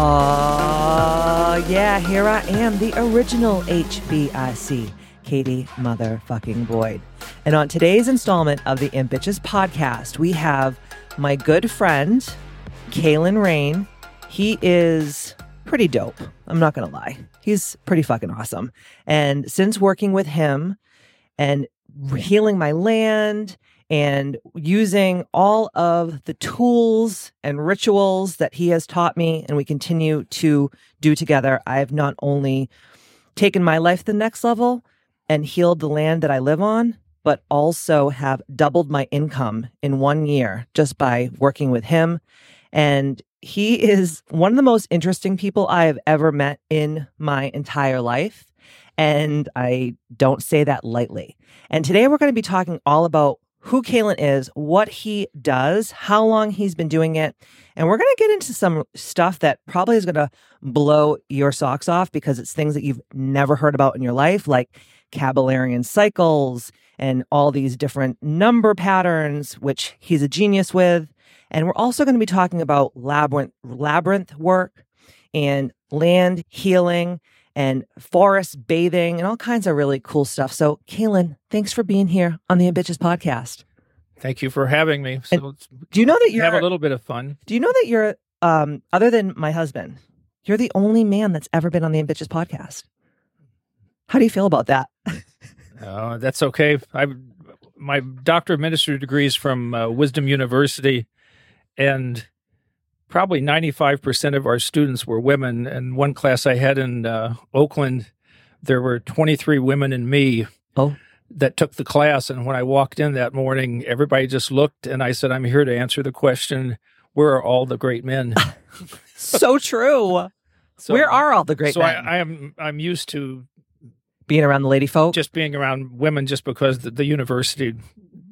Uh, yeah, here I am, the original HBIC, Katie Motherfucking Boyd. And on today's installment of the Ambitious podcast, we have my good friend, Kalen Rain. He is pretty dope. I'm not going to lie. He's pretty fucking awesome. And since working with him and healing my land and using all of the tools and rituals that he has taught me and we continue to do together, I've not only taken my life the next level and healed the land that I live on, but also have doubled my income in one year just by working with him. And he is one of the most interesting people I have ever met in my entire life. And I don't say that lightly. And today we're going to be talking all about who Kalen is, what he does, how long he's been doing it. And we're going to get into some stuff that probably is going to blow your socks off because it's things that you've never heard about in your life, like Kabalarian cycles and all these different number patterns, which he's a genius with. And we're also going to be talking about labyrinth, labyrinth work and land healing and forest bathing and all kinds of really cool stuff. So, Kalen, thanks for being here on the Ambitious podcast. Thank you for having me. So do you know that you have a little bit of fun? Do you know that you're, um, other than my husband, you're the only man that's ever been on the Ambitious podcast? How do you feel about that? uh, that's okay. I my doctor of ministry degree is from uh, Wisdom University, and probably 95% of our students were women. And one class I had in uh, Oakland, there were 23 women and me. Oh. That took the class. And when I walked in that morning, everybody just looked and I said, I'm here to answer the question where are all the great men? so true. So, where are all the great so men? I, I am I'm used to being around the lady folk, just being around women, just because the, the university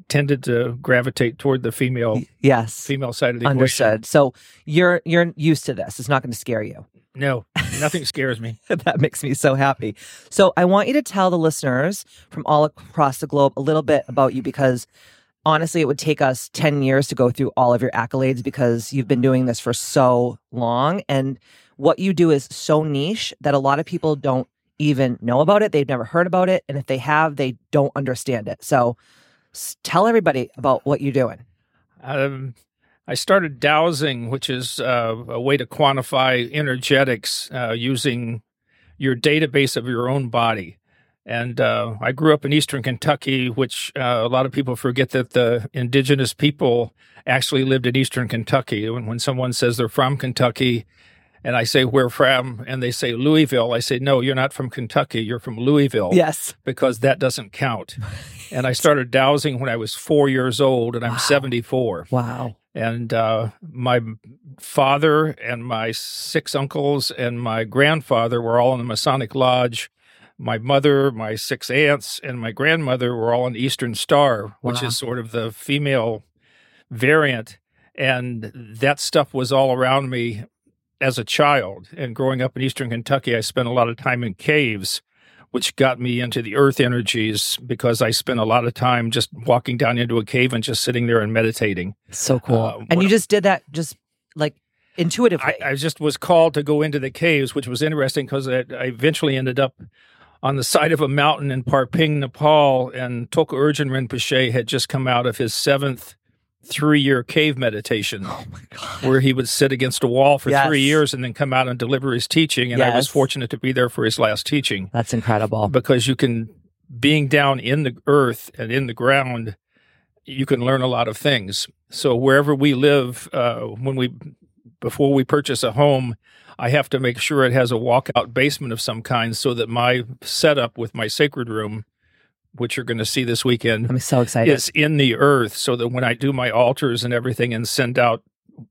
tended to gravitate toward the female yes. female side of the understood. Equation. so you're you're used to this. It's not going to scare you. No. Nothing scares me. That makes me so happy. So i want you to tell the listeners from all across the globe a little bit about you because honestly it would take us 10 years to go through all of your accolades because you've been doing this for so long. And what you do is so niche that a lot of people don't even know about it. They've never heard about it. And if they have they don't understand it. So tell everybody about what you're doing. Um, I started dowsing, which is uh, a way to quantify energetics uh, using your database of your own body. And uh, I grew up in Eastern Kentucky, which uh, a lot of people forget that the indigenous people actually lived in Eastern Kentucky. When, when someone says they're from Kentucky, and I say, Where from? And they say, Louisville. I say, No, you're not from Kentucky. You're from Louisville. Yes. Because that doesn't count. and I started dowsing when I was four years old, and I'm wow. 74. Wow. And uh, my father and my six uncles and my grandfather were all in the Masonic Lodge. My mother, my six aunts, and my grandmother were all in Eastern Star, which wow. is sort of the female variant. And that stuff was all around me as a child and growing up in eastern Kentucky, I spent a lot of time in caves, which got me into the earth energies because I spent a lot of time just walking down into a cave and just sitting there and meditating. So cool. Uh, and you just did that just like intuitively. I, I, just was called to go into the caves, which was interesting because I, I, eventually ended up on the side of a mountain in Pharping, Nepal, and Tulku Urgyen Rinpoche had just come out of his seventh three year cave meditation oh where he would sit against a wall for yes. three years and then come out and deliver his teaching. And yes. I was fortunate to be there for his last teaching. That's incredible. Because you can, being down in the earth and in the ground, you can learn a lot of things. So wherever we live, uh, when we, before we purchase a home, I have to make sure it has a walkout basement of some kind so that my setup with my sacred room which you're going to see this weekend. I'm so excited. Is in the earth so that when I do my altars and everything and send out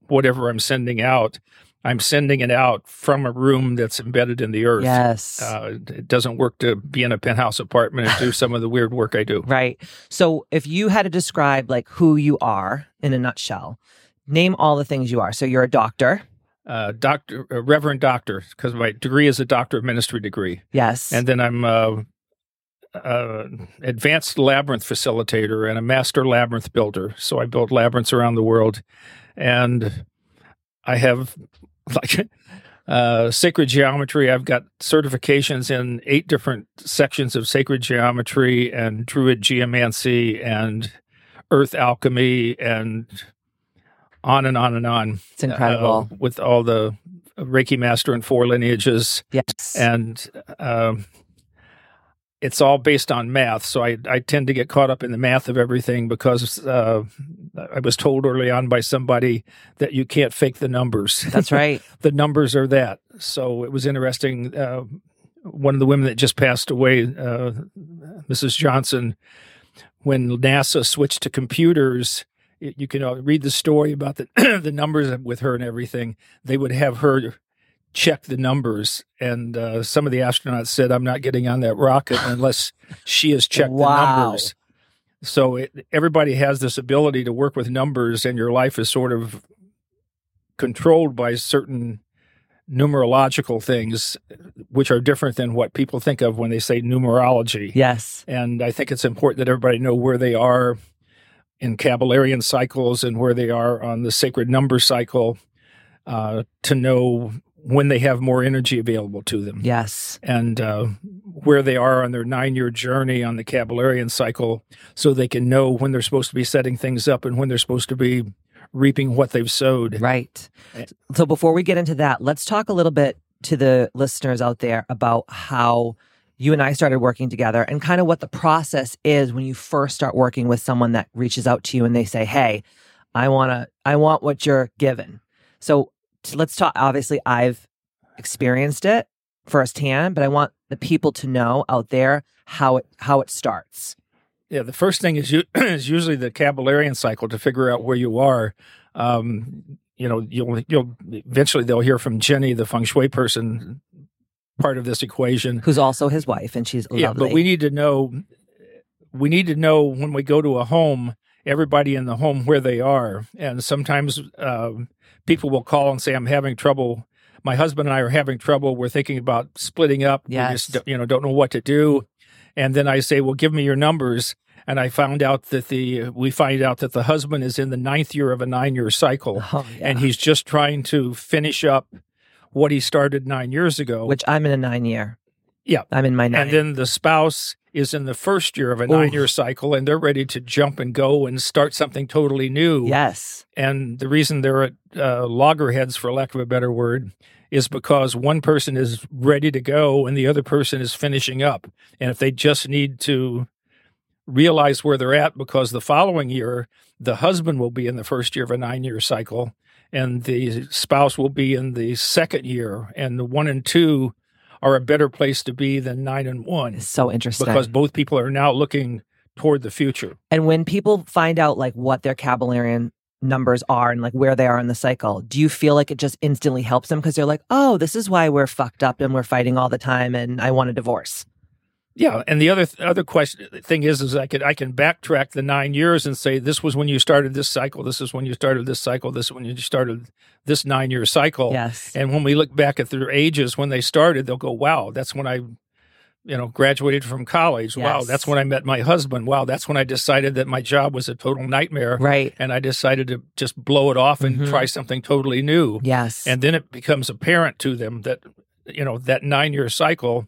whatever I'm sending out, I'm sending it out from a room that's embedded in the earth. Yes. Uh, it doesn't work to be in a penthouse apartment and do some of the weird work I do. Right. So if you had to describe like who you are in a nutshell, name all the things you are. So you're a doctor. Uh, doctor, uh, Reverend Doctor, because my degree is a Doctor of Ministry degree, Yes. and then I'm uh, uh, advanced labyrinth facilitator and a master labyrinth builder. So I built labyrinths around the world, and I have like uh, sacred geometry. I've got certifications in eight different sections of sacred geometry and druid geomancy and earth alchemy and on and on and on. it's incredible. Uh, with all the Reiki master and four lineages yes. and um, it's all based on math. So I, I tend to get caught up in the math of everything because uh, I was told early on by somebody that you can't fake the numbers. That's right. the numbers are that. So it was interesting. Uh, one of the women that just passed away, uh, Mrs. Johnson, when NASA switched to computers, y- you can uh, read the story about the the numbers with her and everything. They would have her check the numbers, and uh, some of the astronauts said, "I'm not getting on that rocket unless she has checked the numbers." So it, everybody has this ability to work with numbers, and your life is sort of controlled by certain numerological things, which are different than what people think of when they say numerology. yes. And I think it's important that everybody know where they are in Kabalarian cycles and where they are on the sacred number cycle uh, to know when they have more energy available to them Yes. and uh, where they are on their nine year journey on the Kabalarian cycle so they can know when they're supposed to be setting things up and when they're supposed to be reaping what they've sowed. Right. Eh. So before we get into that, let's talk a little bit to the listeners out there about how you and I started working together and kind of what the process is when you first start working with someone that reaches out to you and they say, "Hey, I want to I want what you're given." So let's talk obviously I've experienced it firsthand, but I want the people to know out there how it how it starts. Yeah, the first thing is, u- is usually the Kabalarian cycle to figure out where you are. Um, you know, you'll you'll eventually they'll hear from Jenny, the feng shui person, part of this equation. Who's also his wife and she's Yeah, but we need to know. We need to know when we go to a home, everybody in the home where they are, and sometimes um, people will call and say, "I'm having trouble." My husband and I are having trouble. We're thinking about splitting up. We Yes. just you know don't know what to do, and then I say, "Well, give me your numbers." And I found out that the we find out that the husband is in the ninth year of a nine year cycle, Oh, yeah. and he's just trying to finish up what he started nine years ago. which I'm in a 9 year. Yeah. I'm in my 9. And then the spouse is in the first year of a nine year cycle and they're ready to jump and go and start something totally new. yes. And the reason they're at uh, loggerheads, for lack of a better word, is because one person is ready to go and the other person is finishing up. And if they just need to realize where they're at, because the following year, the husband will be in the first year of a nine year cycle and the spouse will be in the second year. And the one and two are a better place to be than nine and one It's so interesting. because both people are now looking toward the future. and when people find out like what their Kabalarian numbers are and like where they are in the cycle, do you feel like it just instantly helps them because they're like, oh, this is why we're fucked up and we're fighting all the time and I want a divorce? Yeah, and the other other question thing is is I could I can backtrack the nine years and say this was when you started this cycle, this is when you started this cycle, this is when you started this nine year cycle. Yes. And when we look back at their ages when they started, they'll go, "Wow, that's when I, you know, graduated from college. Wow, that's when I met my husband. Wow, that's when I decided that my job was a total nightmare, right. and I decided to just blow it off and Mhm. try something totally new." Yes. And then it becomes apparent to them that, you know, that nine year cycle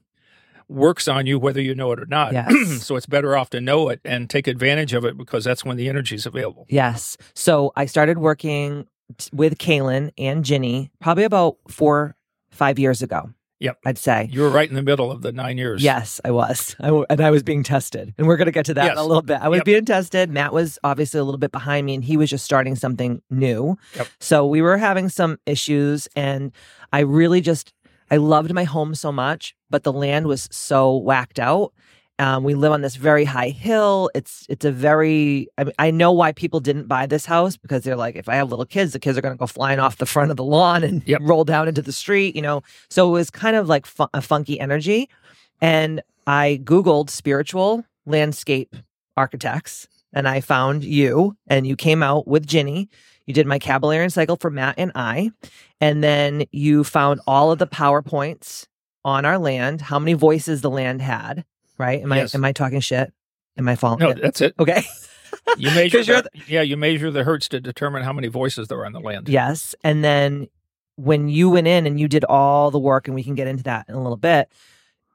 works on you whether you know it or not. Yes. so it's better off to know it and take advantage of it because that's when the energy is available. yes. So I started working with Kalen and Ginny probably about four, five years ago. Yep. I'd say. You were right in the middle of the nine years. Yes, I was. I w- and I was being tested. And we're going to get to that in a little bit. I was Yep. being tested. Matt was obviously a little bit behind me and he was just starting something new. Yep. So we were having some issues and I really just I loved my home so much, but the land was so whacked out Um, we live on this very high hill. It's it's a very. I, mean, I know why people didn't buy this house because they're like, if I have little kids, the kids are going to go flying off the front of the lawn and Yep. roll down into the street. You know, so it was kind of like fu- a funky energy. And I googled spiritual landscape architects, and I found you, and you came out with Ginny. You did my Kabalarian cycle for Matt and I, and then you found all of the powerpoints on our land, how many voices the land had. Right? Am Yes. I am I talking shit? Am I falling? No, that's it. Okay. You measure the, yeah, you measure the hertz to determine how many voices there are on the land. Yes. And then when you went in and you did all the work, and we can get into that in a little bit,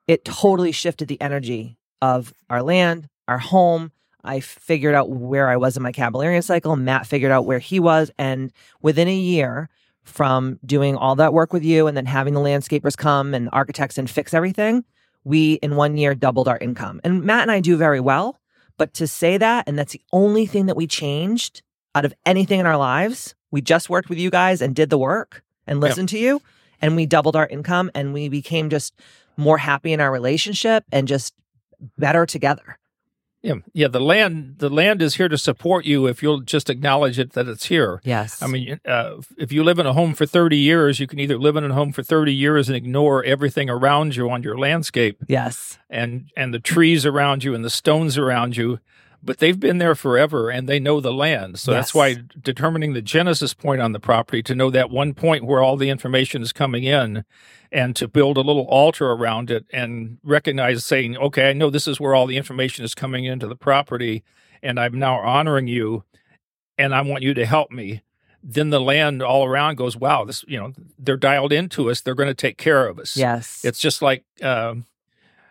it totally shifted the energy of our land, our home. I figured out where I was in my Kabalarian cycle. Matt figured out where he was. And within a year from doing all that work with you and then having the landscapers come and architects and fix everything, we in one year doubled our income. And Matt and I do very well. But to say that, and that's the only thing that we changed out of anything in our lives, we just worked with you guys and did the work and listened to you, and we doubled our income and we became just more happy in our relationship and just better together. Yeah, yeah. The land, the land is here to support you if you'll just acknowledge it that it's here. Yes. I mean, uh, if you live in a home for 30 years, you can either live in a home for 30 years and ignore everything around you on your landscape yes. and and the trees around you and the stones around you, but they've been there forever and they know the land. So that's why determining the genesis point on the property to know that one point where all the information is coming in and to build a little altar around it and recognize saying, okay, I know this is where all the information is coming into the property and I'm now honoring you and I want you to help me. Then the land all around goes, wow, this, you know, they're dialed into us. They're going to take care of us. Yes. It's just like um,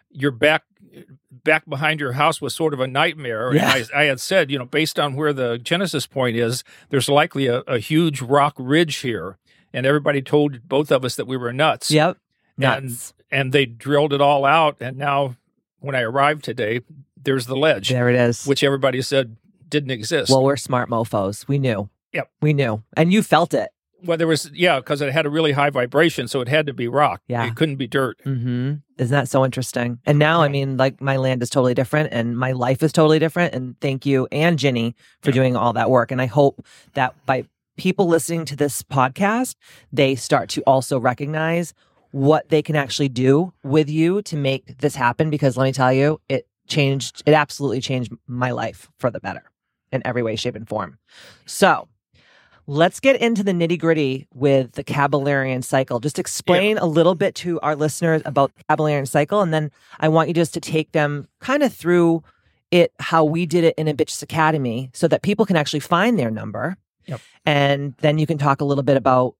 your back back behind your house was sort of a nightmare. Yeah. And I, I had said, you know, based on where the genesis point is, there's likely a, a huge rock ridge here, and everybody told both of us that we were nuts. Yep. And- Nuts. And they drilled it all out, and now when I arrived today, there's the ledge, there it is. which everybody said didn't exist. well, we're smart mofos. We knew. Yep. We knew. And you felt it. Well, there was yeah, because it had a really high vibration, so it had to be rock. Yeah. it couldn't be dirt. Mm-hmm. Isn't that so interesting? And now, I mean, like my land is totally different and my life is totally different. And thank you and Ginny for Yeah. doing all that work. And I hope that by people listening to this podcast, they start to also recognize what they can actually do with you to make this happen. Because let me tell you, it changed, it absolutely changed my life for the better in every way, shape, and form. So, Let's get into the nitty gritty with the Kabalarian cycle. Just explain a little bit to our listeners about the Kabalarian cycle, and then I want you just to take them kind of through it, how we did it in a Bitches Academy, so that people can actually find their number. Yep. And then you can talk a little bit about,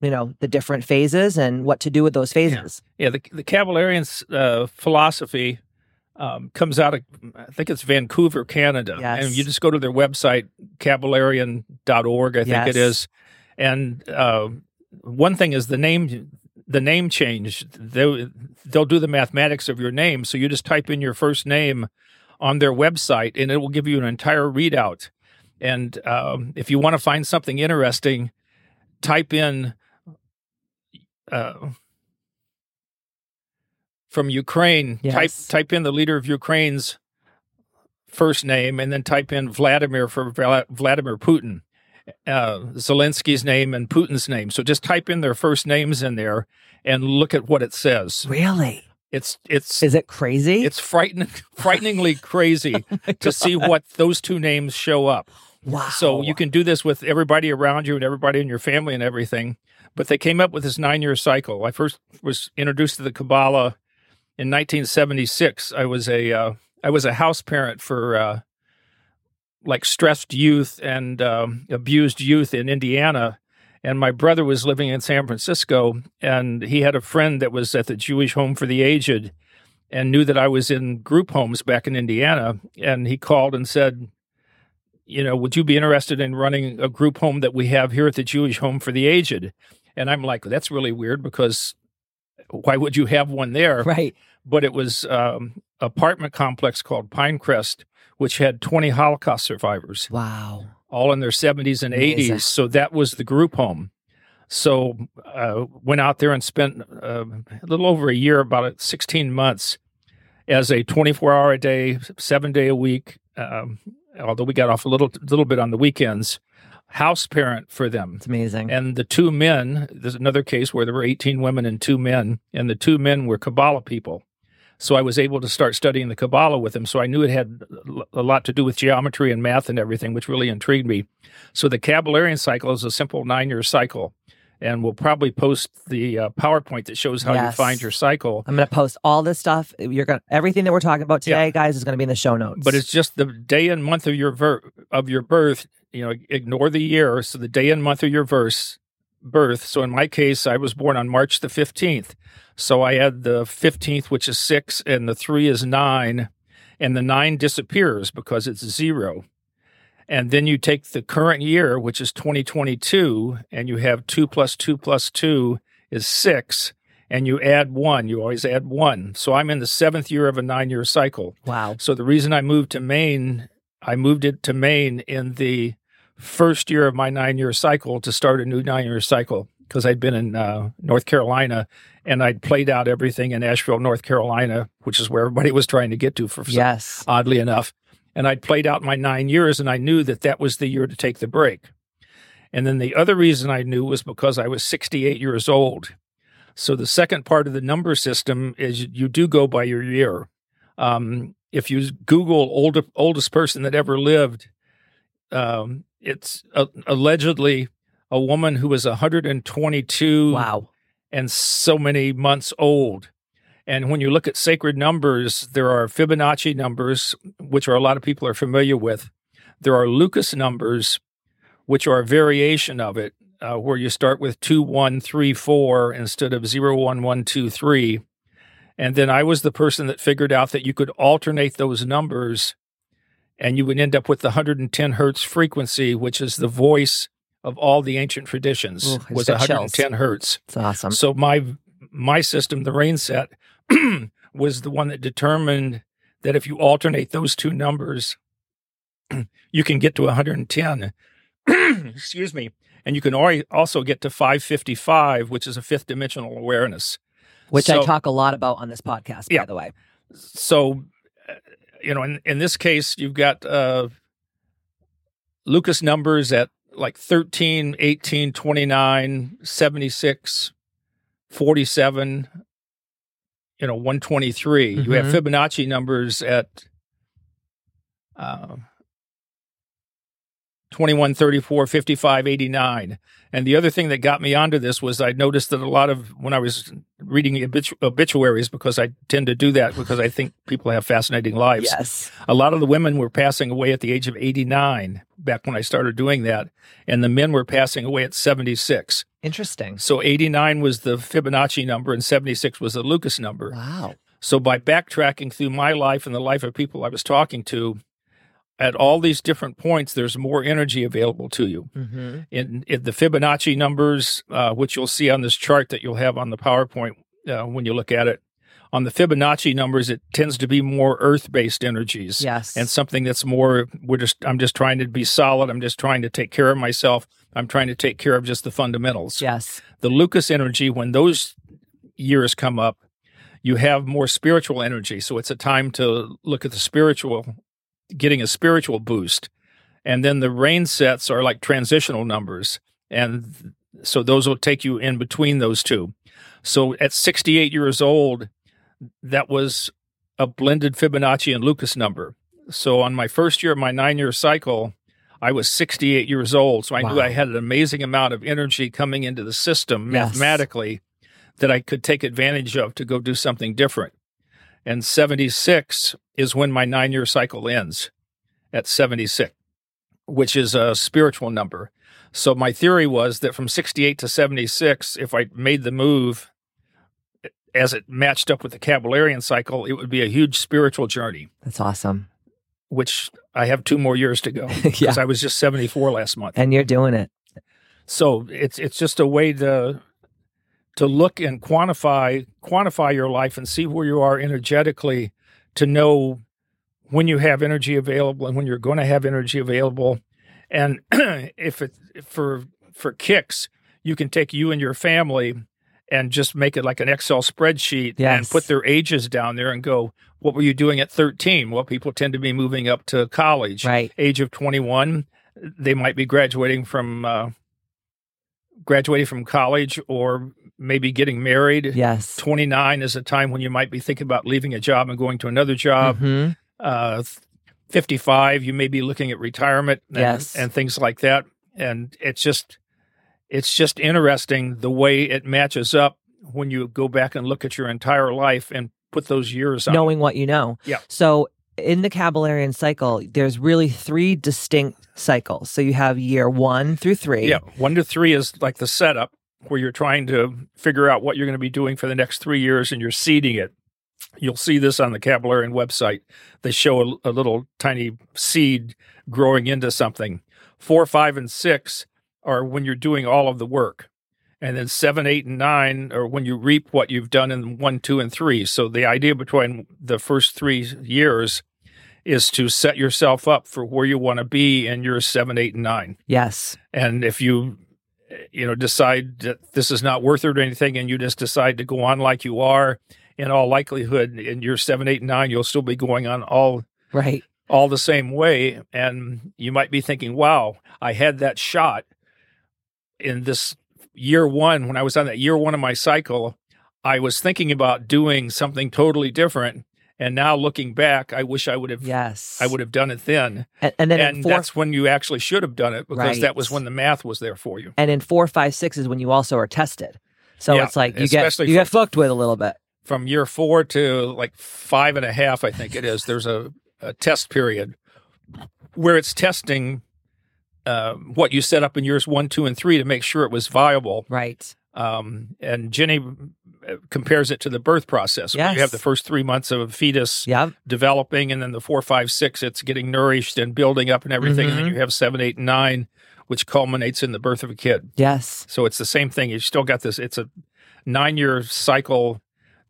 you know, the different phases and what to do with those phases. Yeah, the the Kabalarian uh, philosophy um, comes out of I think it's Vancouver, Canada, Yes. and you just go to their website kabalarian.org, I think Yes. it is, and uh, one thing is the name the name change. They they'll do the mathematics of your name, so you just type in your first name on their website, and it will give you an entire readout. And um, if you want to find something interesting, type in. Uh, from Ukraine. Type Yes. type in the leader of Ukraine's first name, and then type in Vladimir for Vladimir Putin, uh, Zelensky's name and Putin's name. So just type in their first names in there and look at what it says. Really? It's it's Is it crazy? it's frightening, frighteningly crazy to see what those two names show up. wow. So you can do this with everybody around you and everybody in your family and everything. But they came up with this nine year cycle. I first was introduced to the Kabbalah in 1976. I was a uh, I was a house parent for uh, like stressed youth and um, abused youth in Indiana. And my brother was living in San Francisco, and he had a friend that was at the Jewish Home for the Aged, and knew that I was in group homes back in Indiana. And he called and said, you know, would you be interested in running a group home that we have here at the Jewish Home for the Aged? And I'm like, that's really weird because why would you have one there? right. But it was um, apartment complex called Pinecrest, which had 20 Holocaust survivors, Wow. all in their 70s and Amazing. 80s. So that was the group home. So uh, went out there and spent uh, a little over a year, about 16 months, as a 24 hour a day, seven day a week. Um, although we got off a little little bit on the weekends, house parent for them. It's amazing. And the two men, there's another case where there were 18 women and two men, and the two men were Kabbalah people. So I was able to start studying the Kabbalah with them. So I knew it had a lot to do with geometry and math and everything, which really intrigued me. So the Kabalarian cycle is a simple nine year cycle. And we'll probably post the uh, PowerPoint that shows how Yes. you find your cycle. I'm going to post all this stuff. You're going everything that we're talking about today, Yeah. guys, is going to be in the show notes. But it's just the day and month of your ver- of your birth. You know, ignore the year. So the day and month of your verse birth. So in my case, I was born on March the fifteenth. So I had the fifteenth, which is six, and the three is nine, and the nine disappears because it's zero. And then you take the current year, which is 2022, and you have two plus two plus two is six, and you add one. You always add one. So I'm in the seventh year of a nine year cycle. wow. So the reason I moved to Maine, I moved it to Maine in the first year of my nine year cycle to start a new nine year cycle because I'd been in uh, North Carolina and I'd played out everything in Asheville, North Carolina, which is where everybody was trying to get to for some- Yes. oddly enough. And I'd played out my nine years and I knew that that was the year to take the break. And then the other reason I knew was because I was 68 years old. So the second part of the number system is you do go by your year. Um, if you Google old, oldest person that ever lived, um, it's uh, allegedly a woman who was 122 Wow. and so many months old. And when you look at sacred numbers, there are Fibonacci numbers, which are a lot of people are familiar with. There are Lucas numbers, which are a variation of it, uh, where you start with two, one, three, four instead of zero, one, one, two, three. And then I was the person that figured out that you could alternate those numbers and you would end up with the 110 hertz frequency, which is the voice of all the ancient traditions, Ooh, was got chills. 110 hertz. It's awesome. So my my system, the rain set, was the one that determined that if you alternate those two numbers, you can get to 110. Excuse me. And you can also get to 555, which is a fifth dimensional awareness. Which I talk a lot about on this podcast, by the way. So, you know, in, in this case, you've got uh, Lucas numbers at like 13, 18, 29, 76, 47, you know, 123. You have Mhm. Fibonacci numbers at uh, 21, 34, 55, 89. And the other thing that got me onto this was I noticed that a lot of when I was reading obitu- obituaries, because I tend to do that because I think people have fascinating lives. Yes. A lot of the women were passing away at the age of 89 back when I started doing that. And the men were passing away at 76. Interesting. So 89 was the Fibonacci number and 76 was the Lucas number. Wow. So by backtracking through my life and the life of people I was talking to, at all these different points, there's more energy available to you. Mm-hmm. In, in the Fibonacci numbers, uh, which you'll see on this chart that you'll have on the PowerPoint uh, when you look at it, on the Fibonacci numbers, it tends to be more earth-based energies Yes. and something that's more. We're just. I'm just trying to be solid. I'm just trying to take care of myself. I'm trying to take care of just the fundamentals yes. the Lucas energy, when those years come up, you have more spiritual energy. So it's a time to look at the spiritual, getting a spiritual boost. And then the rain sets are like transitional numbers. And so those will take you in between those two. So at 68 years old, that was a blended Fibonacci and Lucas number. So on my first year of my nine year cycle, I was 68 years old. So I knew I had an amazing amount of energy coming into the system Yes. mathematically that I could take advantage of to go do something different. And 76 is when my nine year cycle ends at 76, which is a spiritual number. So my theory was that from 68 to 76, if I made the move eh, as it matched up with the Kabalarian cycle, it would be a huge spiritual journey, That's awesome. which I have two more years to go because yeah. I was just 74 last month. And you're doing it. So it's it's just a way to to look and quantify quantify your life and see where you are energetically to know when you have energy available and when you're going to have energy available. And if it for for kicks, you can take you and your family and just make it like an Excel spreadsheet and put their ages down there and go, what were you doing at 13? Well, people tend to be moving up to college. Right. Age of 21, they might be graduating from uh, graduating from college or maybe getting married. Yes. 29 is a time when you might be thinking about leaving a job and going to another job. Mhm. Uh, 55, you may be looking at retirement and, Yes. and things like that. And it's just, it's just interesting the way it matches up when you go back and look at your entire life and put those years on. Knowing what you know. Yeah. So in the Kabalarian cycle, there's really three distinct cycles. So you have year one through three. Yeah, one to three is like the setup where you're trying to figure out what you're going to be doing for the next three years and you're seeding it. You'll see this on the Kabalarian website. They show a, a little tiny seed growing into something. Four, five, and six are when you're doing all of the work. And then seven, eight, and nine are when you reap what you've done in one, two, and three. So the idea between the first three years is to set yourself up for where you want to be in your seven, eight, and nine. Yes. And if you, you know, decide that this is not worth it or anything, and you just decide to go on like you are, in all likelihood, in your seven, eight, and nine, you'll still be going on all Right. all the same way. And you might be thinking, "Wow, I had that shot in this year one when I was on that year one of my cycle. I was thinking about doing something totally different." And now looking back, I wish I would have Yes. I would have done it then. And, and then And four, that's when you actually should have done it because that was when the math was there for you. and in four, five, six is when you also are tested. So Yeah, it's like you get you get fucked with a little bit. from year four to like five and a half, I think it is. There's a, a test period where it's testing uh, what you set up in years one, two, and three to make sure it was viable. Right. Um, and Jenny compares it to the birth process. where You have the first three months of a fetus Yep. developing, and then the four, five, six, it's getting nourished and building up and everything. And then Mhm. you have seven, eight, and nine, which culminates in the birth of a kid. Yes. So it's the same thing. You still got this. It's a nine year cycle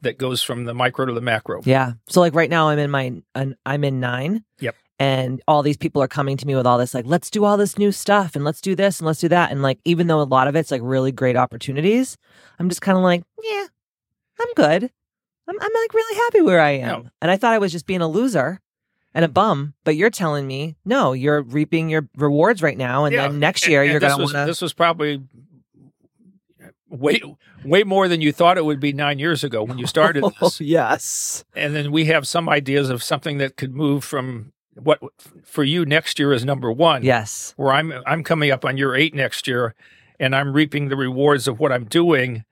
that goes from the micro to the macro. Yeah. So like right now I'm in my I'm in 9. Yep. And all these people are coming to me with all this like let's do all this new stuff and let's do this and let's do that and like even though a lot of it's like really great opportunities, I'm just kind of like, yeah. I'm good. I'm I'm like really happy where I am. No. And I thought I was just being a loser and a bum, but you're telling me, no, you're reaping your rewards right now and Yeah, then next year and you're going to want to This was probably way way more than you thought it would be nine years ago when you started oh, this. yes. And then we have some ideas of something that could move from what for you next year is number one. Yes. Where I'm I'm coming up on year eight next year, and I'm reaping the rewards of what I'm doing.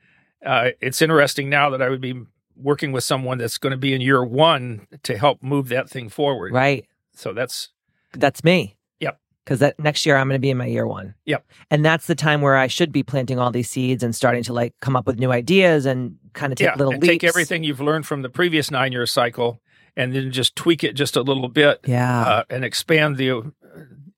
Uh, it's interesting now that I would be working with someone that's going to be in year one to help move that thing forward. Right. So that's That's me. Yep. Because that next year I'm going to be in my year one. Yep. And that's the time where I should be planting all these seeds and starting to like come up with new ideas and kind of take yeah, little and leaps. take everything you've learned from the previous nine year cycle, and then just tweak it just a little bit, Yeah. uh, and expand the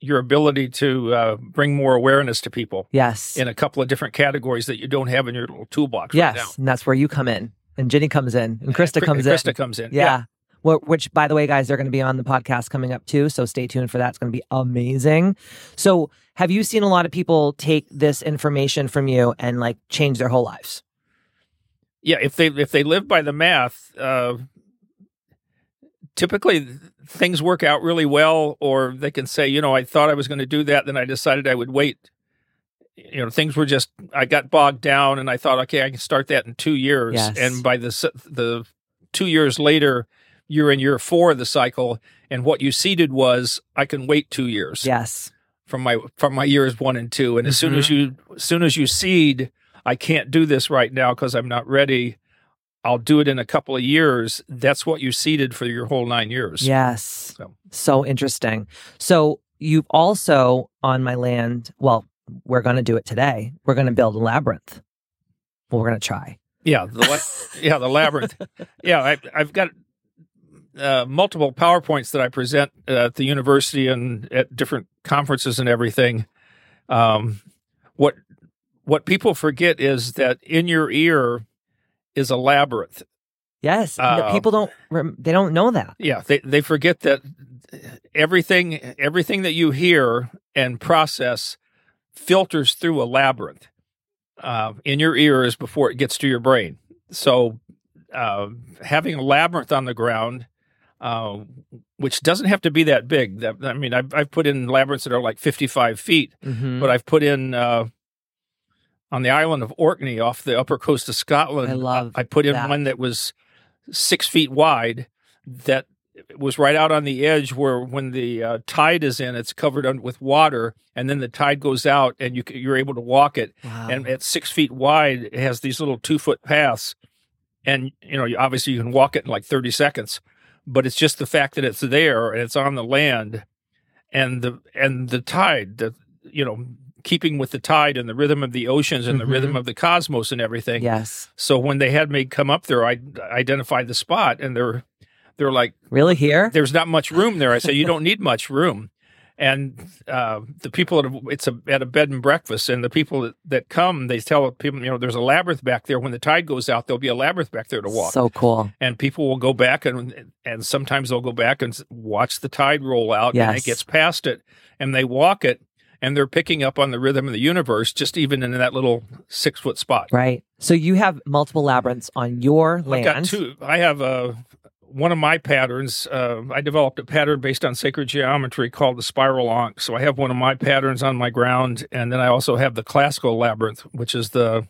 your ability to uh, bring more awareness to people yes. in a couple of different categories that you don't have in your little toolbox. yes. right now. And that's where you come in, and Jenny comes in, and Krista Kri- comes Krista in. Krista comes in. Yeah. Well, which, by the way, guys, they're going to be on the podcast coming up too. So stay tuned for that. It's going to be amazing. So, have you seen a lot of people take this information from you and like change their whole lives? yeah. If they if they live by the math, uh, typically things work out really well, or they can say, you know, I thought I was going to do that, then I decided I would wait. You know, things were just I got bogged down, and I thought, okay, I can start that in two years, Yes. and by the the two years later, you're in year four of the cycle, and what you seeded was I can wait two years Yes. from my from my years one and two, and as soon as mm-hmm. you as soon as you seed, I can't do this right now because I'm not ready. I'll do it in a couple of years. That's what you seeded for your whole nine years. Yes. So- So interesting. So you've also on my land, well, we're going to do it today. We're going to build a labyrinth. Well, we're going to try. Yeah, the la- yeah, the labyrinth. Yeah, I, I've got uh, multiple powerpoints that I present uh, at the university and at different conferences and everything. Um, what what people forget is that in your ear is a labyrinth. Yes. Uh, people don't they don't know that. Yeah, they they forget that everything everything that you hear and process filters through a labyrinth. uh, in your ears before it gets to your brain. So, uh, having a labyrinth on the ground, uh, which doesn't have to be that big. That, I mean, I've, I've put in labyrinths that are like 55 feet, Mhm. but I've put in uh, on the island of Orkney off the upper coast of Scotland. I love I put in that. one that was six feet wide that was right out on the edge where when the uh, tide is in, it's covered un- with water, and then the tide goes out, and you you're able to walk it. Wow. And at six feet wide, it has these little two foot paths, and you know, obviously you can walk it in like thirty seconds, but it's just the fact that it's there and it's on the land, and the and the tide, the you know, keeping with the tide and the rhythm of the oceans and Mhm. the rhythm of the cosmos and everything. yes. So when they had me come up there, I identified the spot, and they're they're like, Really here? "There's not much room there." I said, "You don't need much room." And uh, the people at a, it's a, at a bed and breakfast, and the people that, that come, they tell people, you know, there's a labyrinth back there. When the tide goes out, there'll be a labyrinth back there to walk, So cool. and people will go back and and sometimes they'll go back and watch the tide roll out, and it gets past it, and they walk it, and they're picking up on the rhythm of the universe, just even in that little six foot spot. Right. So you have multiple labyrinths on your land. I've got two. I have uh, one of my patterns. Uh, I developed a pattern based on sacred geometry called the spiral onk. So I have one of my patterns on my ground, and then I also have the classical labyrinth, which is the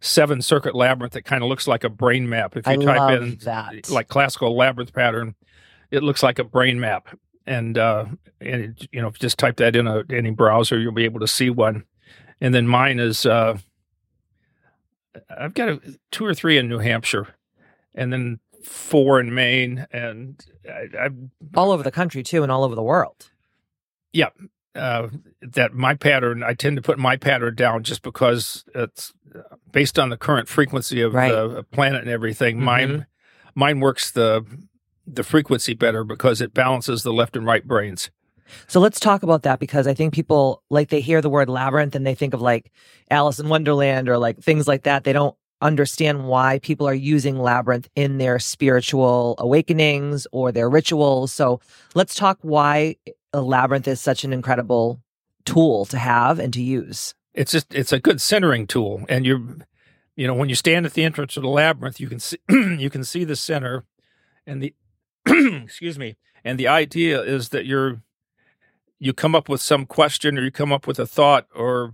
seven circuit labyrinth that kind of looks like a brain map. If you I type in that. like classical labyrinth pattern, it looks like a brain map. And uh, and you know, if you just type that in a, any browser, you'll be able to see one. And then mine is uh, I've got a, two or three in New Hampshire, and then four in Maine, and I, I all over the country too, and all over the world. Yeah, uh, that my pattern. I tend to put my pattern down just because it's uh, based on the current frequency of Right. the planet and everything. Mhm. Mine mine works the the frequency better because it balances the left and right brains. So let's talk about that because I think people like they hear the word labyrinth and they think of like Alice in Wonderland or like things like that. They don't understand why people are using labyrinth in their spiritual awakenings or their rituals. So let's talk why a labyrinth is such an incredible tool to have and to use. It's just it's a good centering tool, and you're you know when you stand at the entrance of the labyrinth, you can see you can see the center, and the excuse me, and the idea is that you're you come up with some question or you come up with a thought or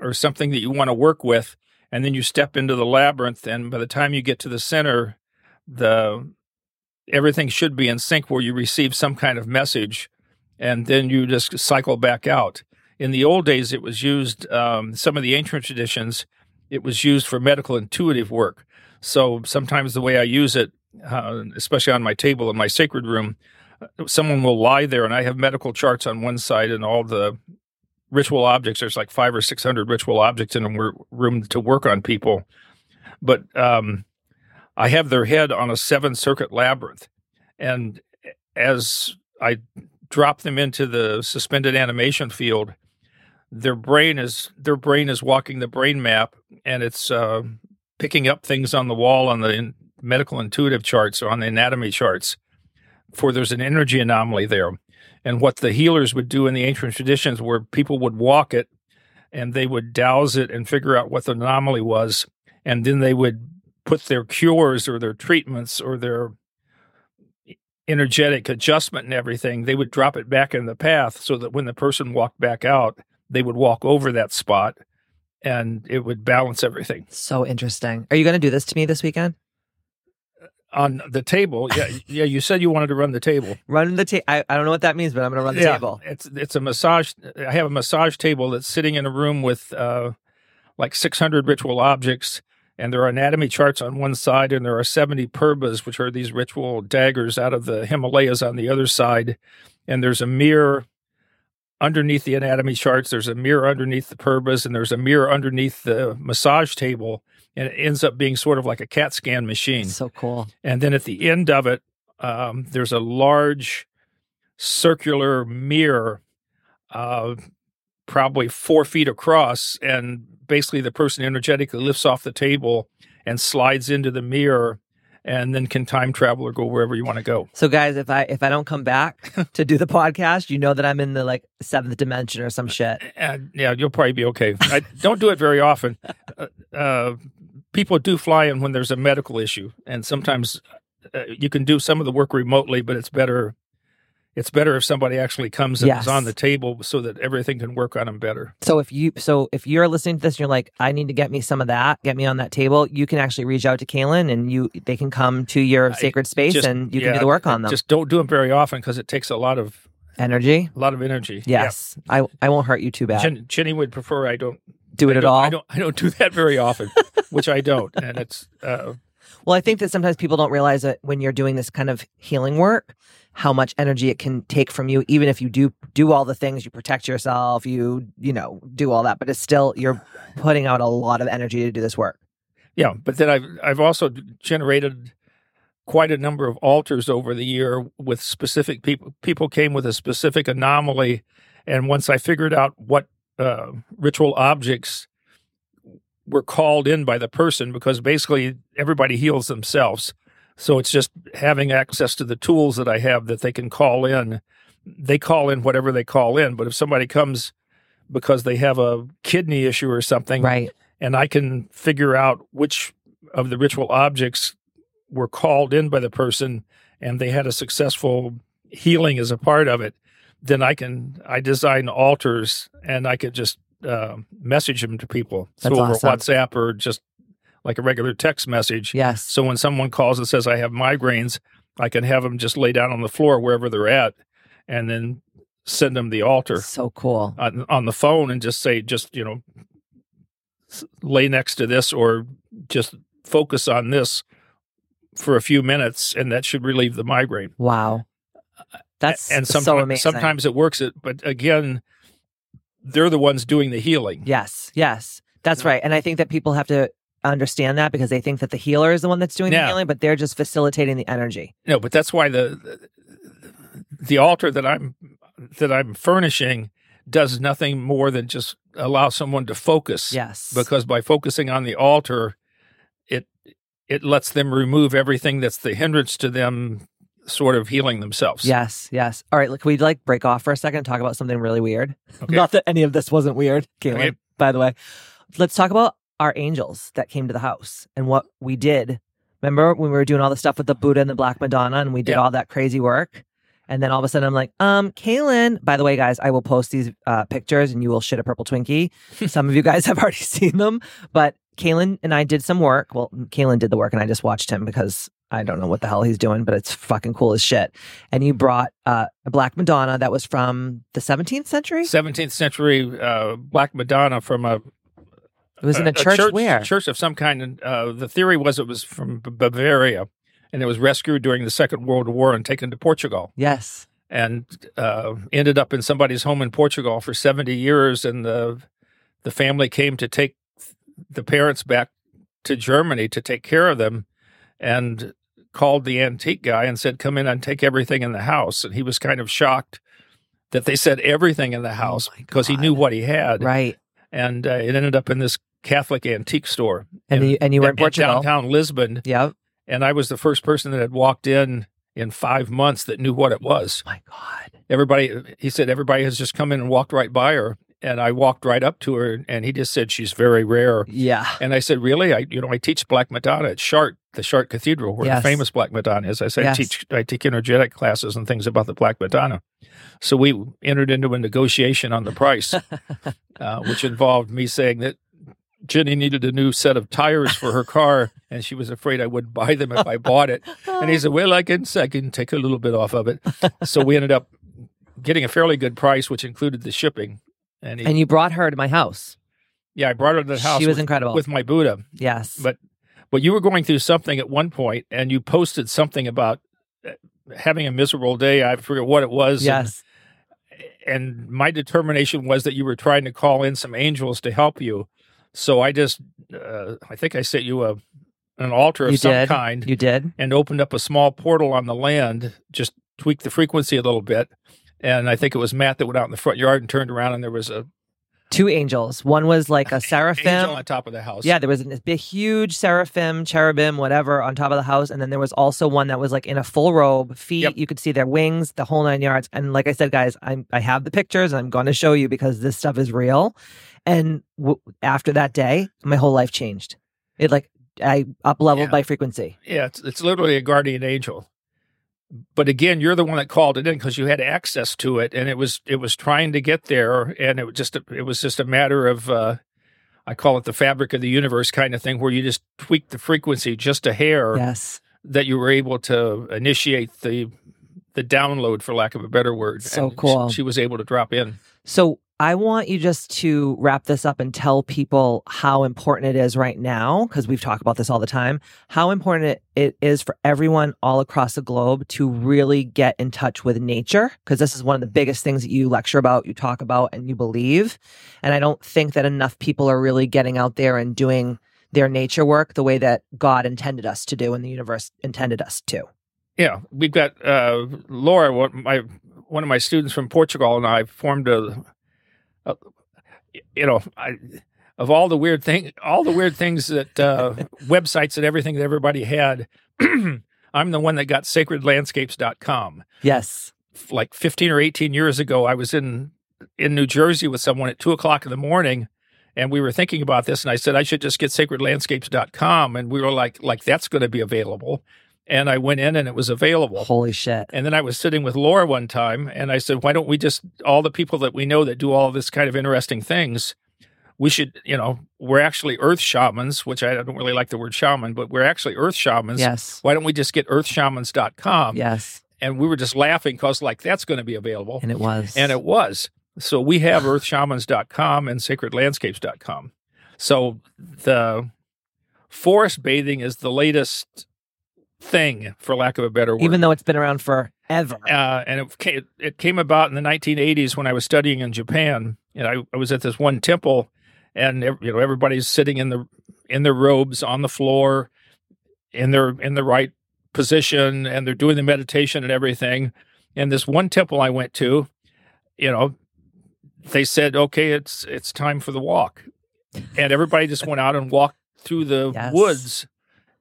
or something that you want to work with, and then you step into the labyrinth, and by the time you get to the center, the everything should be in sync where you receive some kind of message, and then you just cycle back out in the old days, it was used, um, some of the ancient traditions, it was used for medical intuitive work. So sometimes the way I use it, uh, especially on my table in my sacred room, someone will lie there and I have medical charts on one side and all the ritual objects. There's like five or 600 ritual objects in a room to work on people. But um, I have their head on a seven circuit labyrinth. And as I drop them into the suspended animation field, their brain is their brain is walking the brain map and it's uh, picking up things on the wall on the medical intuitive charts or on the anatomy charts for there's an energy anomaly there and what the healers would do in the ancient traditions where people would walk it and they would dowse it and figure out what the anomaly was and then they would put their cures or their treatments or their energetic adjustment and everything they would drop it back in the path so that when the person walked back out they would walk over that spot and it would balance everything So interesting. Are you going to do this to me this weekend? On the table yeah yeah you said you wanted to run the table Run the table. I, I don't know what that means, but I'm going to run the yeah, table. it's it's a massage i have a massage table that's sitting in a room with uh like 600 ritual objects and there are anatomy charts on one side and there are 70 purbas which are these ritual daggers out of the himalayas on the other side and there's a mirror underneath the anatomy charts there's a mirror underneath the purbas and there's a mirror underneath the massage table and it ends up being sort of like a cat scan machine So cool. and then at the end of it, um, there's a large circular mirror, uh, probably four feet across. And basically, the person energetically lifts off the table and slides into the mirror. and then can time travel or go wherever you want to go. So guys, if I if I don't come back to do the podcast, you know that I'm in the like seventh dimension or some shit. And yeah, you'll probably be okay. I don't do it very often. Uh, uh, people do fly in when there's a medical issue, and sometimes uh, you can do some of the work remotely, but it's better. It's better if somebody actually comes and Yes. is on the table so that everything can work on them better. So if you so if you're listening to this and you're like, I need to get me some of that, get me on that table, you can actually reach out to Kalen and you they can come to your sacred space Just- and you can do the work on them. Just don't do them very often because it takes a lot of Energy. a lot of energy. Yes. I I won't hurt you too bad. Jen, Jenny would prefer I don't do it I at all. I don't. I don't do that very often, which I don't, and it's. Uh, Well, I think that sometimes people don't realize that when you're doing this kind of healing work, how much energy it can take from you, even if you do do all the things, you protect yourself, you you know do all that, but it's still you're putting out a lot of energy to do this work. yeah, but then I've I've also generated quite a number of altars over the year with specific people. People came with a specific anomaly, and once I figured out what uh, ritual objects were called in by the person, because basically everybody heals themselves. So it's just having access to the tools that I have that they can call in. They call in whatever they call in, but if somebody comes because they have a kidney issue or something, Right. and I can figure out which of the ritual objects were called in by the person and they had a successful healing as a part of it, then I can I design altars and I could just uh, message them to people That's through over awesome. WhatsApp or just like a regular text message. Yes. So when someone calls and says I have migraines, I can have them just lay down on the floor wherever they're at, and then send them the altar So cool. on, on the phone and just say, just you know, lay next to this or just focus on this for a few minutes, and that should relieve the migraine. Wow. That's and so sometimes amazing. sometimes it works. It, but again, they're the ones doing the healing. Yes, yes, that's right. And I think that people have to understand that because they think that the healer is the one that's doing the healing, but they're just facilitating the energy. No, but that's why the the altar that I'm that I'm furnishing does nothing more than just allow someone to focus. Yes. because by focusing on the altar, it it lets them remove everything that's the hindrance to them sort of healing themselves. Yes, yes. All right, look, we'd like break off for a second and talk about something really weird. Okay. Not that any of this wasn't weird, Caitlin, Okay. by the way. Let's talk about our angels that came to the house and what we did. Remember when we were doing all the stuff with the Buddha and the Black Madonna and we did Yeah. all that crazy work? And then all of a sudden I'm like, um, Kalen, by the way, guys, I will post these uh, pictures and you will shit a purple Twinkie. Some of you guys have already seen them, but Kalen and I did some work. Well, Kalen did the work and I just watched him because I don't know what the hell he's doing, but it's fucking cool as shit. And you brought uh, a Black Madonna that was from the 17th century? 17th century uh, Black Madonna from a, It was in a, church, where? church of some kind. Uh, the theory was it was from B- Bavaria, and it was rescued during the Second World War and taken to Portugal. Yes. and uh, ended up in somebody's home in Portugal for 70 years. And the the family came to take the parents back to Germany to take care of them, and called the antique guy and said, "Come in and take everything in the house." And he was kind of shocked that they said everything in the house Oh because he knew what he had, Right. and uh, it ended up in this Catholic antique store. And you, and you were in in Portugal. downtown Lisbon, Yep. and I was the first person that had walked in in five months that knew what it was my God. everybody he said everybody has just come in and walked right by her and i walked right up to her and he just said she's very rare Yeah. and i said really i you know i teach black madonna at Chartres the Chartres cathedral where Yes. the famous black madonna is i said Yes. i teach i take energetic classes and things about the black madonna so we entered into a negotiation on the price uh, which involved me saying that Jenny needed a new set of tires for her car, and she was afraid I wouldn't buy them if I bought it. And he said, "Well, I can, I can take a little bit off of it." So we ended up getting a fairly good price, which included the shipping. And, he, And you brought her to my house. yeah, I brought her to the house She was with, incredible. with my Buddha. yes. But but you were going through something at one point, and you posted something about uh, having a miserable day. I forget what it was. and- yes. and my determination was that you were trying to call in some angels to help you. So I just, uh, I think I sent you a an altar of You some did. kind You did. and opened up a small portal on the land, just tweaked the frequency a little bit. And I think it was Matt that went out in the front yard and turned around, and there was a Two angels. One was like a Angel seraphim. on top of the house. Yeah, there was a big, huge seraphim, cherubim, whatever, on top of the house, and then there was also one that was like in a full robe, feet. Yep. You could see their wings, the whole nine yards. And like I said, guys, I'm I have the pictures. And I'm going to show you because this stuff is real. And w- after that day, my whole life changed. It like I up leveled Yeah. by frequency. Yeah, it's, it's literally a guardian angel. But again, you're the one that called it in because you had access to it, and it was it was trying to get there, and it was just a, it was just a matter of uh, I call it the fabric of the universe kind of thing, where you just tweak the frequency just a hair Yes. that you were able to initiate the the download, for lack of a better word. So And cool. She, she was able to drop in. So I want you just to wrap this up and tell people how important it is right now, because we've talked about this all the time, how important it, is for everyone all across the globe to really get in touch with nature, because this is one of the biggest things that you lecture about, you talk about, and you believe. And I don't think that enough people are really getting out there and doing their nature work the way that God intended us to do and the universe intended us to. Yeah, we've got uh, Laura, one of my students from Portugal, and I formed a, a you know, I, of all the weird thing, all the weird things that uh, websites and everything that everybody had. I'm the one that got sacredlandscapes.com. Yes. Like 15 or 18 years ago, I was in in New Jersey with someone at two o'clock in the morning, and we were thinking about this, and I said I should just get sacredlandscapes.com, and we were like, like that's going to be available. And I went in and it was available. Holy shit. And then I was sitting with Laura one time and I said, why don't we just, all the people that we know that do all this kind of interesting things, we should, you know, we're actually earth shamans, which I don't really like the word shaman, but we're actually earth shamans. Yes. Why don't we just get earthshamans.com? Yes. And we were just laughing because, like, that's going to be available. And it was. And it was. So we have earthshamans.com and sacredlandscapes.com. So the forest bathing is the latest thing, for lack of a better word. even though it's been around forever. uh, and it came, it came about in the 1980s when I was studying in Japan, and I, I was at this one temple, and you know everybody's sitting in the in their robes on the floor, in their in the right position, and they're doing the meditation and everything. And this one temple I went to, you know, they said, "Okay, it's it's time for the walk," and everybody just went out and walked through the Yes. woods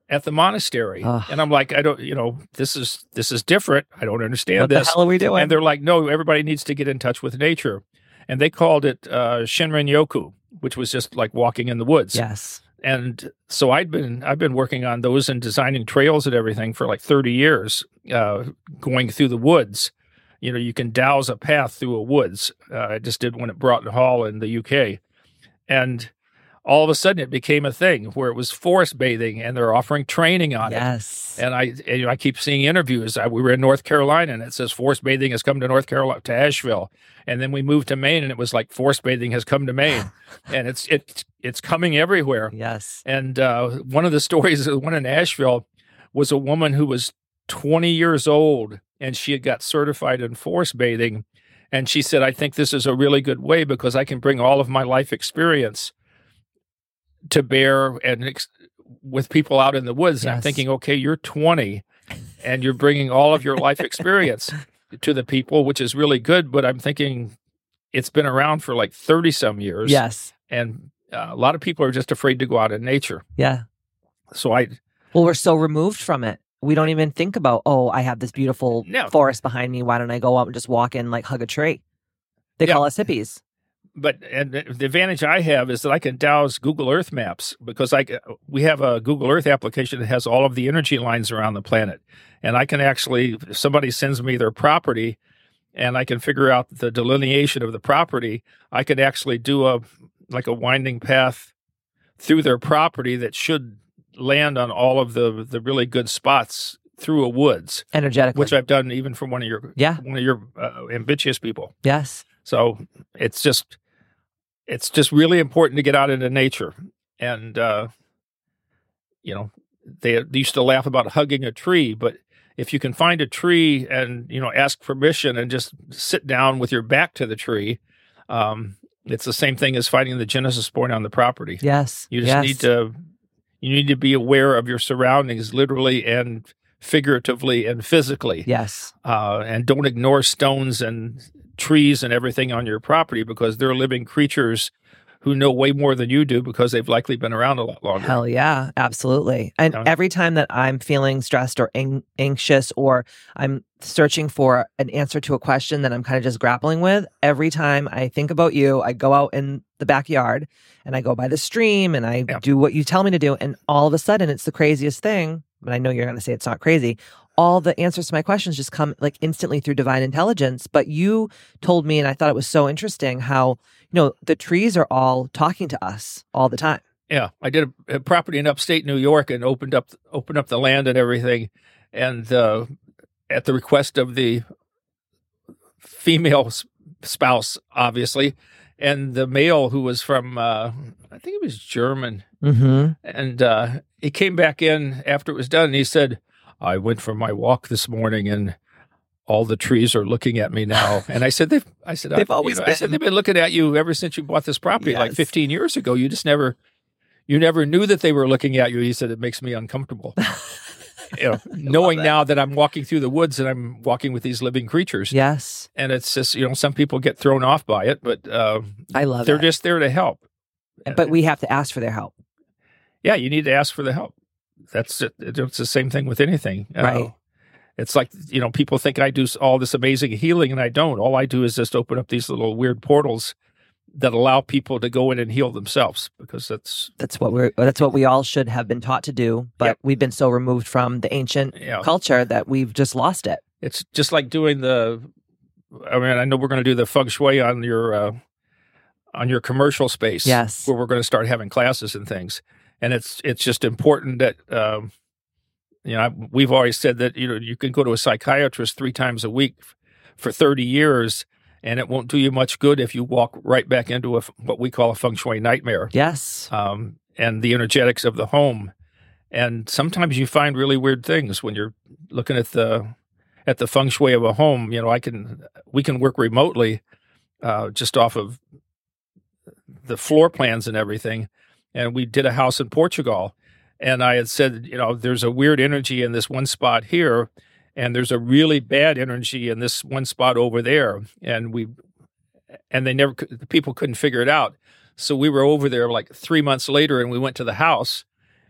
at the monastery. Ugh. And I'm like, I don't, you know, this is this is different. I don't understand what this. the hell are we doing? And they're like, no, everybody needs to get in touch with nature. And they called it uh, Shinrin Yoku, which was just like walking in the woods. yes. And so I'd been I've been working on those and designing trails and everything for like 30 years, uh, going through the woods. You know, you can dowse a path through a woods. Uh, I just did one at Broughton Hall in the UK, and all of a sudden it became a thing where it was forest bathing, and they're offering training on it. Yes. And I, and, you know, I keep seeing interviews. I, we were in North Carolina, and it says forest bathing has come to North Carolina to Asheville, and then we moved to Maine, and it was like forest bathing has come to Maine, and it's it's it's coming everywhere. Yes. And uh, one of the stories, the one in Asheville, was a woman who was 20 years old, and she had got certified in forest bathing, and she said, "I think this is a really good way because I can bring all of my life experience to bear and." Ex- with people out in the woods, and I'm thinking, okay, you're 20 and you're bringing all of your life experience to the people, which is really good. But I'm thinking it's been around for like 30 some years. Yes. And uh, a lot of people are just afraid to go out in nature. Yeah. So I, Well, we're so removed from it. We don't even think about, oh, I have this beautiful No. forest behind me. Why don't I go out and just walk in, like hug a tree? They Yeah. call us hippies. But and the advantage I have is that I can dowse Google Earth maps because I we have a Google Earth application that has all of the energy lines around the planet, and I can actually if somebody sends me their property, and I can figure out the delineation of the property. I can actually do a like a winding path through their property that should land on all of the the really good spots through a woods, Energetically. which I've done even for one of your yeah. one of your uh, ambitious people. Yes. So it's just it's just really important to get out into nature. And uh you know, they, they used to laugh about hugging a tree, but if you can find a tree and you know ask permission and just sit down with your back to the tree, um, it's the same thing as finding the Genesis point on the property. Yes. You just yes. need to you need to be aware of your surroundings, literally and figuratively and physically Yes. uh, and don't ignore stones and trees and everything on your property because they're living creatures who know way more than you do because they've likely been around a lot longer. Hell yeah, absolutely. And every time that I'm feeling stressed or ang- anxious or I'm searching for an answer to a question that I'm kind of just grappling with, every time I think about you, I go out in the backyard and I go by the stream and I Yeah. do what you tell me to do. And all of a sudden, it's the craziest thing. But I know you're going to say it's not crazy. All the answers to my questions just come like instantly through divine intelligence. But you told me, and I thought it was so interesting how, you know, the trees are all talking to us all the time. Yeah, I did a, a property in upstate New York and opened up opened up the land and everything, and uh, at the request of the female spouse, obviously, and the male who was from uh, I think it was German, Mm-hmm. and uh, he came back in after it was done, and he said, "I went for my walk this morning and." All the trees are looking at me now, and I said they've. I said They've I, you always know, I said been. they've been looking at you ever since you bought this property, like 15 years ago. You just never, you never knew that they were looking at you. He said it makes me uncomfortable. you know, knowing now that I'm walking through the woods and I'm walking with these living creatures, Yes, and it's just you know some people get thrown off by it, but uh, I love it. they're it. just there to help. but we have to ask for their help. Yeah, you need to ask for the help. That's it. It's the same thing with anything. Uh, Right. It's like, you know, people think I do all this amazing healing and I don't. All I do is just open up these little weird portals that allow people to go in and heal themselves because that's, That's what we're. That's what we all should have been taught to do. But Yep. we've been so removed from the ancient yeah, culture that we've just lost it. it's just like doing the, I mean, I know we're going to do the feng shui on your, uh, on your commercial space. Yes. Where we're going to start having classes and things. And it's, it's just important that, um, you know, we've always said that you know you can go to a psychiatrist three times a week for thirty years, and it won't do you much good if you walk right back into a what we call a feng shui nightmare, Yes. um, and the energetics of the home. And sometimes you find really weird things when you're looking at the at the feng shui of a home. You know, I can we can work remotely, uh, just off of the floor plans and everything. And we did a house in Portugal, and I had said, you know, there's a weird energy in this one spot here, and there's a really bad energy in this one spot over there, and we, and they never, the people couldn't figure it out. So we were over there like three months later, and we went to the house,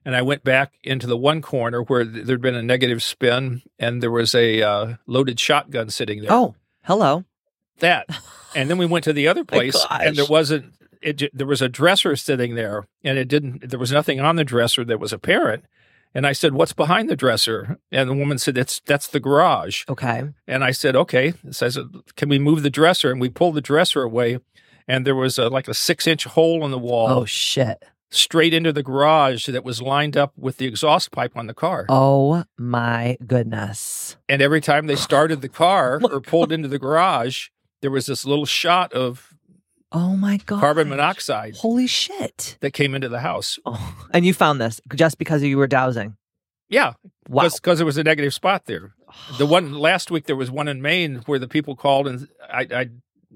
and I went back into the one corner where there'd been a negative spin, and there was a uh, loaded shotgun sitting there Oh, hello. that. And then we went to the other place, and there wasn't. It there was a dresser sitting there, and it didn't. There was nothing on the dresser that was apparent. And I said, "What's behind the dresser?" And the woman said, "That's that's the garage." Okay. And I said, "Okay." So I said, "Can we move the dresser?" And we pulled the dresser away, and there was a, like a six inch hole in the wall Oh shit. straight into the garage that was lined up with the exhaust pipe on the car. Oh my goodness. And every time they started the car oh or pulled into the garage, there was this little shot of Oh my god. carbon monoxide Holy shit. that came into the house. Oh, and you found this just because you were dowsing. Yeah, Wow. because there was a negative spot there. The one last week there was one in Maine where the people called and I I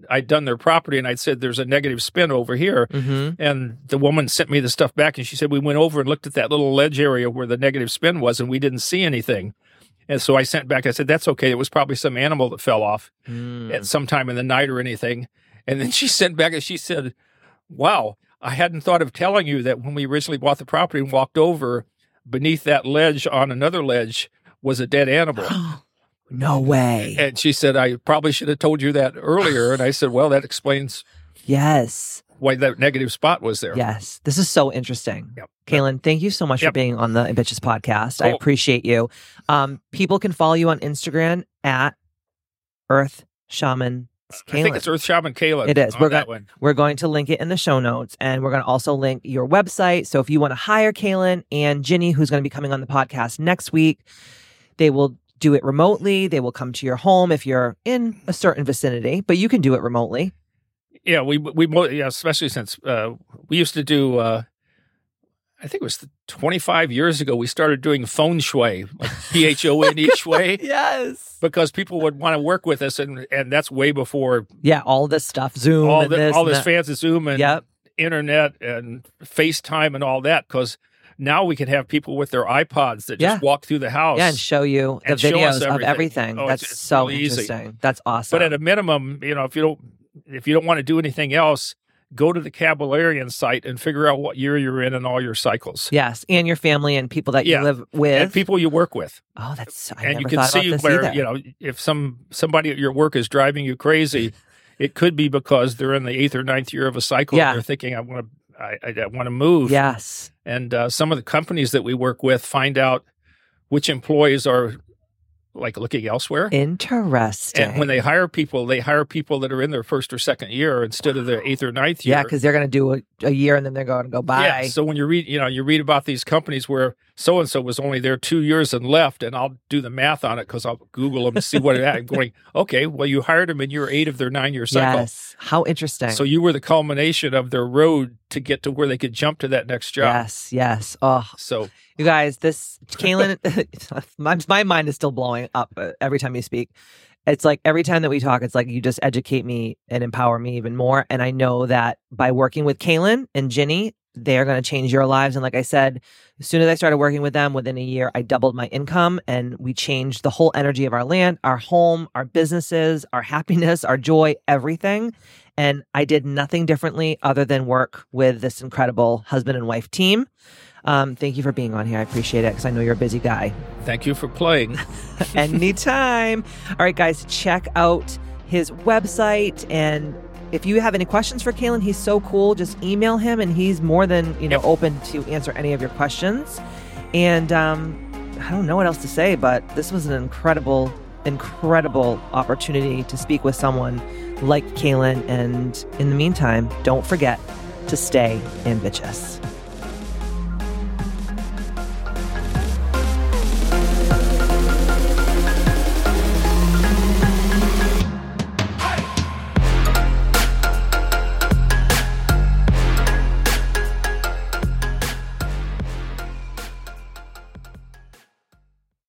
I'd done their property and I'd said there's a negative spin over here. Mm-hmm. And the woman sent me the stuff back and she said we went over and looked at that little ledge area where the negative spin was and we didn't see anything. And so I sent back. I said that's okay. It was probably some animal that fell off. Mm. at some time in the night or anything. And then she sent back and she said, Wow, I hadn't thought of telling you that when we originally bought the property and walked over, beneath that ledge on another ledge was a dead animal. no way. And she said, I probably should have told you that earlier. And I said, Well, that explains Yes. why that negative spot was there. Yes. This is so interesting. Yep. Kalen, thank you so much for being on the Bitches podcast. I Oh. appreciate you. Um, people can follow you on Instagram at Earth Shaman I think it's Earth Shaman Kayla. It is. We're one. We're going to link it in the show notes and we're going to also link your website. So if you want to hire Kalen and Ginny, who's going to be coming on the podcast next week, they will do it remotely. They will come to your home if you're in a certain vicinity, but you can do it remotely. Yeah, we we yeah, especially since uh, we used to do. Uh, I think it was 25 years ago. We started doing phone shui, like P H O N E shui, Yes. because people would want to work with us, and and that's way before Yeah, all this stuff, Zoom all and the, this, all this fancy Zoom and Yep. internet and FaceTime and all that. Because now we can have people with their iPods that just Yeah. walk through the house. Yeah, and show you the And show us videos of everything. everything. Oh, That's it's- it's so really easy. interesting. That's awesome. but at a minimum, you know, if you don't if you don't want to do anything else, go to the Kabalarian site and figure out what year you're in and all your cycles. Yes, and your family and people that Yeah. you live with. And people you work with. oh, that's I and you can see where either. you know if some somebody at your work is driving you crazy it could be because they're in the eighth or ninth year of a cycle Yeah. and they're thinking i want to i, I, want to move Yes. and uh, some of the companies that we work with find out which employees are like looking elsewhere Interesting. and when they hire people they hire people that are in their first or second year instead of their eighth or ninth year yeah, because they're going to do a, a year and then they're going to go bye. Yeah. So when you read, you know, you read about these companies where so and so was only there two years and left, and I'll do the math on it because I'll Google them and see what it. I'm going. Okay, well, you hired them in year eight of their nine year cycle. yes. How interesting. So you were the culmination of their road to get to where they could jump to that next job. yes, yes. Oh, So you guys, this Kalen, my, my mind is still blowing up uh, every time you speak. It's like every time that we talk, it's like you just educate me and empower me even more. And I know that by working with Kalen and Ginny, they're going to change your lives. And like I said, as soon as I started working with them, within a year, I doubled my income and we changed the whole energy of our land, our home, our businesses, our happiness, our joy, everything. And I did nothing differently other than work with this incredible husband and wife team. Um, thank you for being on here. I appreciate it because I know you're a busy guy. thank you for playing. Anytime. All right, guys, check out his website. And if you have any questions for Kalen, he's so cool. Just email him, and he's more than you know Yep. open to answer any of your questions. And um, I don't know what else to say, but this was an incredible, incredible opportunity to speak with someone like Kalen. And in the meantime, don't forget to stay ambitious.